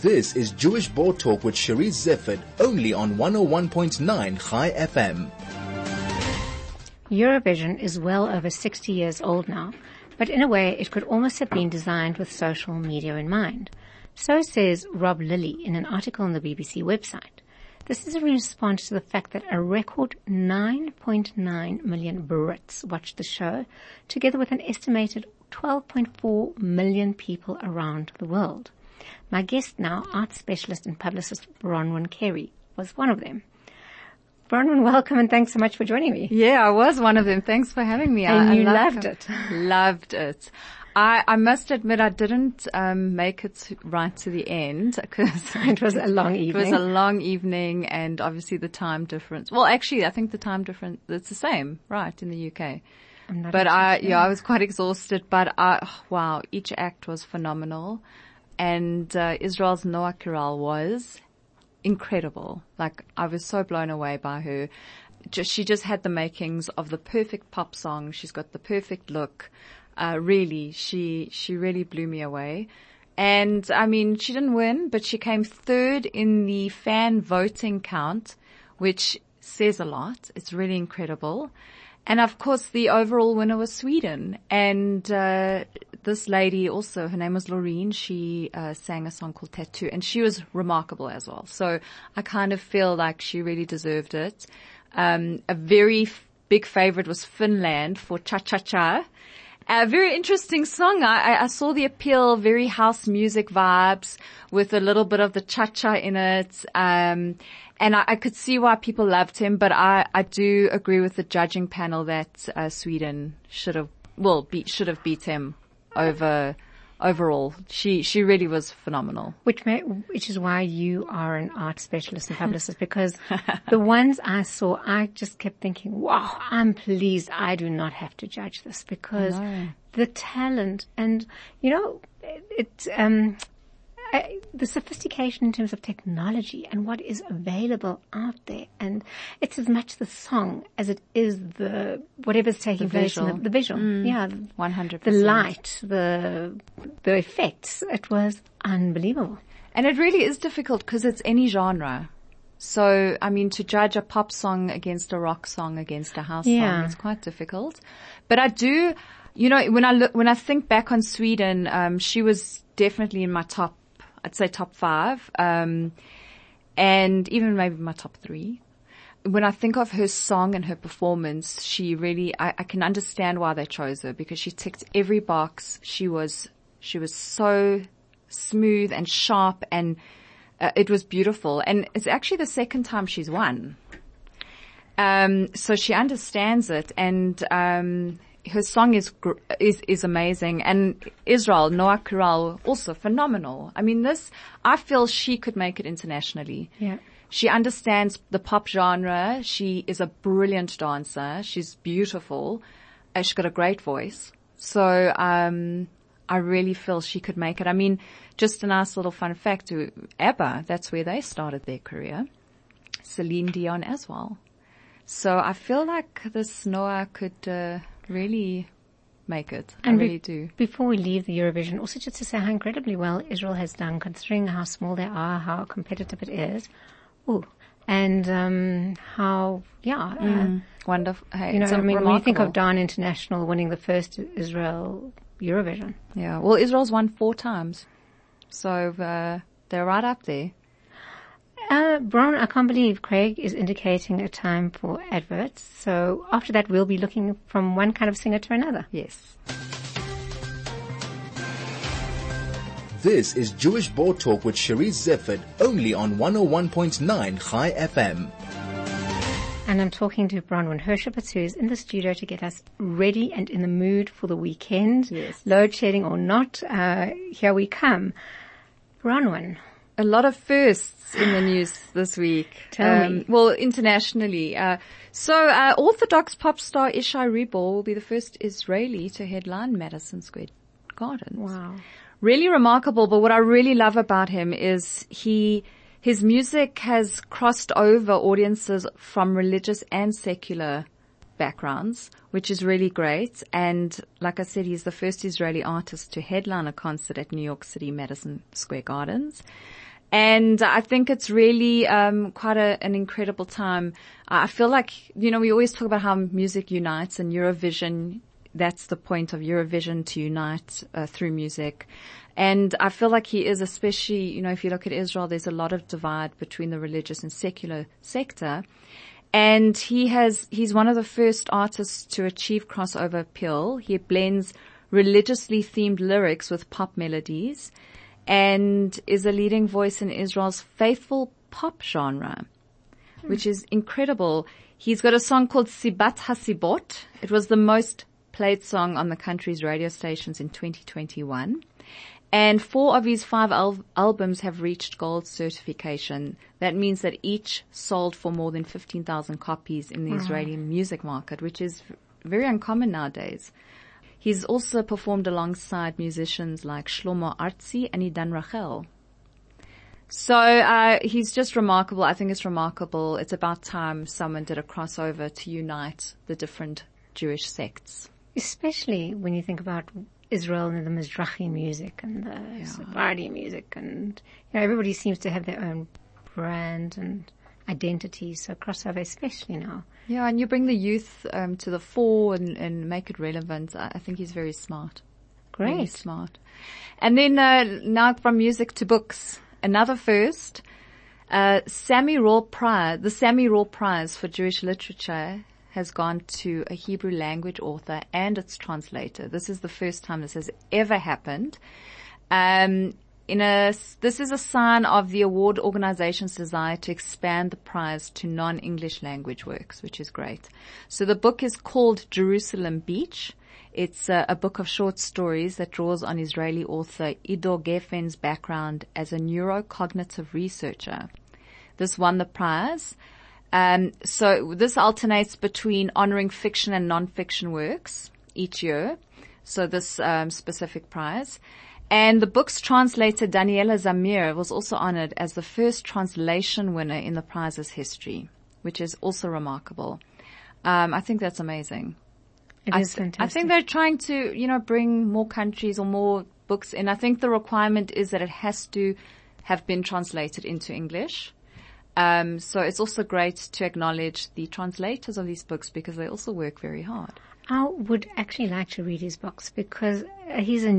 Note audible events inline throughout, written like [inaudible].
This is Jewish Board Talk with Charisse Zeifert, only on 101.9 Chai FM. Eurovision is well over 60 years old now, but in a way it could almost have been designed with social media in mind. So says Rob Lilly in an article on the BBC website. This is in response to the fact that a record 9.9 million Brits watched the show, together with an estimated 12.4 million people around the world. My guest now, art specialist and publicist Bronwen Carey, was one of them. Bronwen, welcome and thanks so much for joining me. Yeah, I was one of them. Thanks for having me. And I, you I loved it. it. [laughs] Loved it. I, I must admit I didn't um, make it right to the end because [laughs] It was a long evening. [laughs] it was a long evening and obviously the time difference. Well, actually, I think the time difference it's the same, right, in the UK. I'm not But I, sure. yeah, I was quite exhausted. But I, oh, wow, each act was phenomenal, and uh, Israel's Noa Kirel was incredible. Like I was so blown away by her. Just, she just had the makings of the perfect pop song. She's got the perfect look. Uh, really, she she really blew me away. And I mean, she didn't win, but she came third in the fan voting count, which says a lot. It's really incredible. And of course, the overall winner was Sweden. And uh, this lady also, her name was Loreen. She uh, sang a song called Tattoo, and she was remarkable as well. So I kind of feel like she really deserved it. Um, a very f- big favorite was Finland for Cha Cha Cha. A very interesting song. I, I- saw the appeal, very house music vibes with a little bit of the cha-cha in it. Um, and I, I could see why people loved him, but I, I do agree with the judging panel that uh, Sweden should have, well, beat, should have beat him over, overall. She, she really was phenomenal. Which may, which is why you are an art specialist and publicist [laughs] because the ones I saw, I just kept thinking, wow, I'm pleased I do not have to judge this because the talent and, you know, it, um, uh, the sophistication in terms of technology and what is available out there. And it's as much the song as it is the, whatever's taking place in the, the visual. Yeah. 100%. The light, the, the effects. It was unbelievable. And it really is difficult because it's any genre. So, I mean, to judge a pop song against a rock song against a house Yeah. song, it's quite difficult. But I do, you know, when I look, when I think back on Sweden, um, she was definitely in my top, I'd say top five, um, and even maybe my top three. When I think of her song and her performance, she really, I, I can understand why they chose her because she ticked every box. She was, she was so smooth and sharp and uh, it was beautiful. And it's actually the second time she's won. Um, so she understands it and, um, her song is, is, is amazing. And Israel, Noa Kirel, also phenomenal. I mean, this, I feel she could make it internationally. Yeah. She understands the pop genre. She is a brilliant dancer. She's beautiful. Uh, she's got a great voice. So, um, I really feel she could make it. I mean, just a nice little fun fact to ABBA, that's where they started their career. Celine Dion as well. So I feel like this Noah could, uh, really make it. I And be- really do. Before we leave the Eurovision, also just to say how incredibly well Israel has done, considering how small they are, how competitive it is. Ooh. And um, how, yeah, uh, Wonderful. Hey, you know, I mean, when you think of remarkable. Dana International winning the first Israel Eurovision, Yeah. Well, Israel's won four times. So, uh, they're right up there. Uh, Bron, I can't believe Craig is indicating a time for adverts. So after that, we'll be looking from one kind of singer to another. Yes. This is Jewish Board Talk with Charisse Zeifert, only on 101.9 Chai FM. And I'm talking to Bronwen Hirshowitz, who is in the studio to get us ready and in the mood for the weekend. Yes. Load shedding or not, uh, here we come. Bronwyn, A lot of firsts in the news this week. Tell me. Well, internationally. Uh, so, uh, Orthodox pop star Ishay Ribo will be the first Israeli to headline Madison Square Gardens. wow. really remarkable. But what I really love about him is he, his music has crossed over audiences from religious and secular backgrounds, which is really great. And like I said, he's the first Israeli artist to headline a concert at New York City Madison Square Gardens. And I think it's really um, quite a, an incredible time. I feel like you know we always talk about how music unites and Eurovision. That's the point of Eurovision to unite uh, through music. And I feel like he is, especially you know if you look at Israel, there's a lot of divide between the religious and secular sector. And he has, he's one of the first artists to achieve crossover appeal. He blends religiously themed lyrics with pop melodies and is a leading voice in Israel's faithful pop genre, which is incredible. He's got a song called Sibat Hasibot. It was the most played song on the country's radio stations in 2021. And four of his five al- albums have reached gold certification. That means that each sold for more than 15,000 copies in the Israeli music market, which is very uncommon nowadays. He's also performed alongside musicians like Shlomo Artzi and Idan Raichel. So uh, he's just remarkable. I think it's remarkable. It's about time someone did a crossover to unite the different Jewish sects. Especially when you think about Israel and the Mizrahi music and the yeah. Sephardi music and you know, everybody seems to have their own brand and identity. So crossover, especially now. Yeah, and you bring the youth um, to the fore and, and, make it relevant. I think he's very smart. Great. Really smart. And then uh, now from music to books, another first. Uh, Sami Rohr Prize, the Sami Rohr Prize for Jewish Literature has gone to a Hebrew language author and its translator. This is the first time this has ever happened. Um, in a, this is a sign of the award organization's desire to expand the prize to non-English language works, which is great. So the book is called Jerusalem Beach. It's a, a book of short stories that draws on Israeli author Ido Gefen's background as a neurocognitive researcher. This won the prize. Um, so this alternates between honoring fiction and non-fiction works each year. So this um, specific prize. And the book's translator, Daniela Zamir, was also honored as the first translation winner in the prize's history, which is also remarkable. Um, I think that's amazing. It I, is fantastic. I think they're trying to, you know, bring more countries or more books in. I think the requirement is that it has to have been translated into English. Um, so it's also great to acknowledge the translators of these books because they also work very hard. I would actually like to read his books because he's a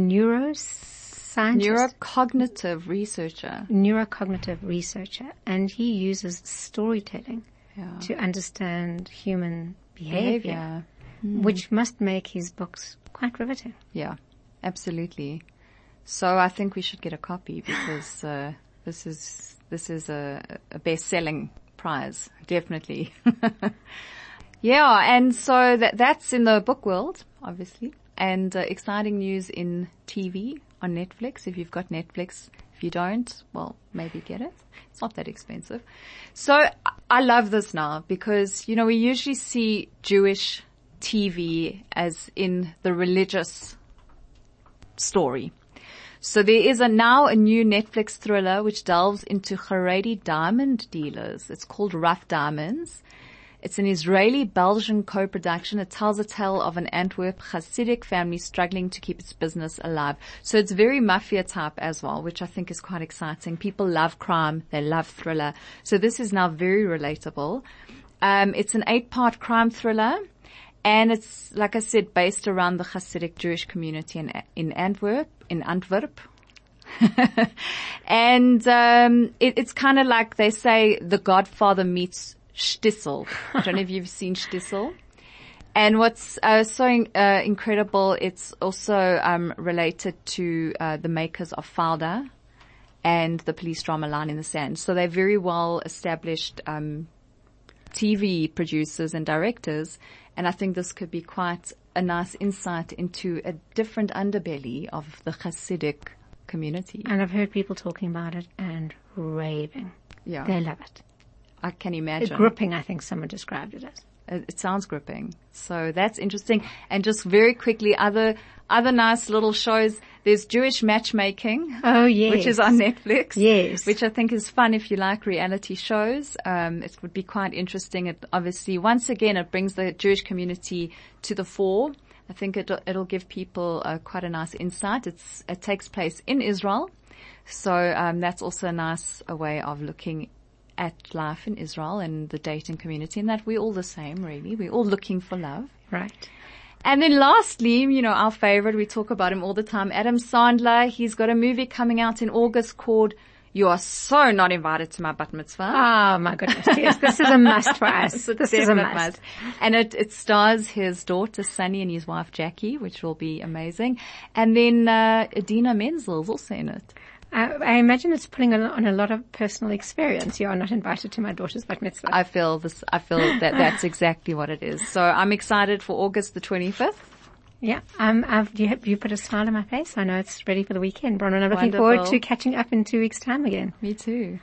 neuroscientist. Neurocognitive researcher. Neurocognitive researcher. And he uses storytelling Yeah. to understand human behavior, Behavior. which must make his books quite riveting. Yeah, absolutely. So I think we should get a copy because uh, this is this is a, a best-selling prize, definitely. [laughs] yeah, and so that that's in the book world, obviously, and uh, exciting news in TV on Netflix. If you've got Netflix, if you don't, well, maybe get it. It's not that expensive. So I- love this now because you know we usually see Jewish TV as in the religious story. So there is a now a new Netflix thriller which delves into Haredi diamond dealers. It's called Rough Diamonds. It's an Israeli-Belgian co-production. It tells a tale of an Antwerp Hasidic family struggling to keep its business alive. So it's very mafia type as well, which I think is quite exciting. People love crime. They love thriller. So this is now very relatable. Um, it's an eight-part crime thriller. And it's, like I said, based around the Hasidic Jewish community in, in Antwerp, in Antwerp. [laughs] and, um, it, it's kind of like they say the Godfather meets Shtisel. I don't know if you've seen Shtisel. And what's uh, so uh, incredible, it's also um, related to uh, the makers of Fauda and the police drama Line in the Sand. So they're very well established um, TV producers and directors, and I think this could be quite a nice insight into a different underbelly of the Hasidic community. And I've heard people talking about it and raving. Yeah, They love it. I can imagine. Gripping, I think someone described it as. It, sounds gripping. So that's interesting. And just very quickly, other other nice little shows. There's Jewish matchmaking. Oh, yes. [laughs] Which is on Netflix. Yes. Which I think is fun if you like reality shows. Um, it would be quite interesting. It obviously, once again, it brings the Jewish community to the fore. I think it'll, it'll give people uh, quite a nice insight. It's, it takes place in Israel. So, um, that's also a nice a way of looking at life in Israel and the dating community and that we're all the same really. We're all looking for love. Right. And then lastly, you know, our favorite, we talk about him all the time, Adam Sandler. He's got a movie coming out in August called You Are So Not Invited to My Bat Mitzvah. Oh my goodness, yes. This is a must for us. [laughs] This is a definite must. And it, it stars his daughter Sunny and his wife Jackie, which will be amazing. And then, uh, Idina Menzel is also in it. I, I imagine it's pulling on, on a lot of personal experience. You are not invited to my daughter's bat mitzvah. I feel this, I feel that that's exactly what it is. So I'm excited for August the 25th. yeah, um, I've, you, you put a smile on my face. I know it's ready for the weekend, Bronwen. I'm looking Wonderful. forward to catching up in two weeks' time again. Me too.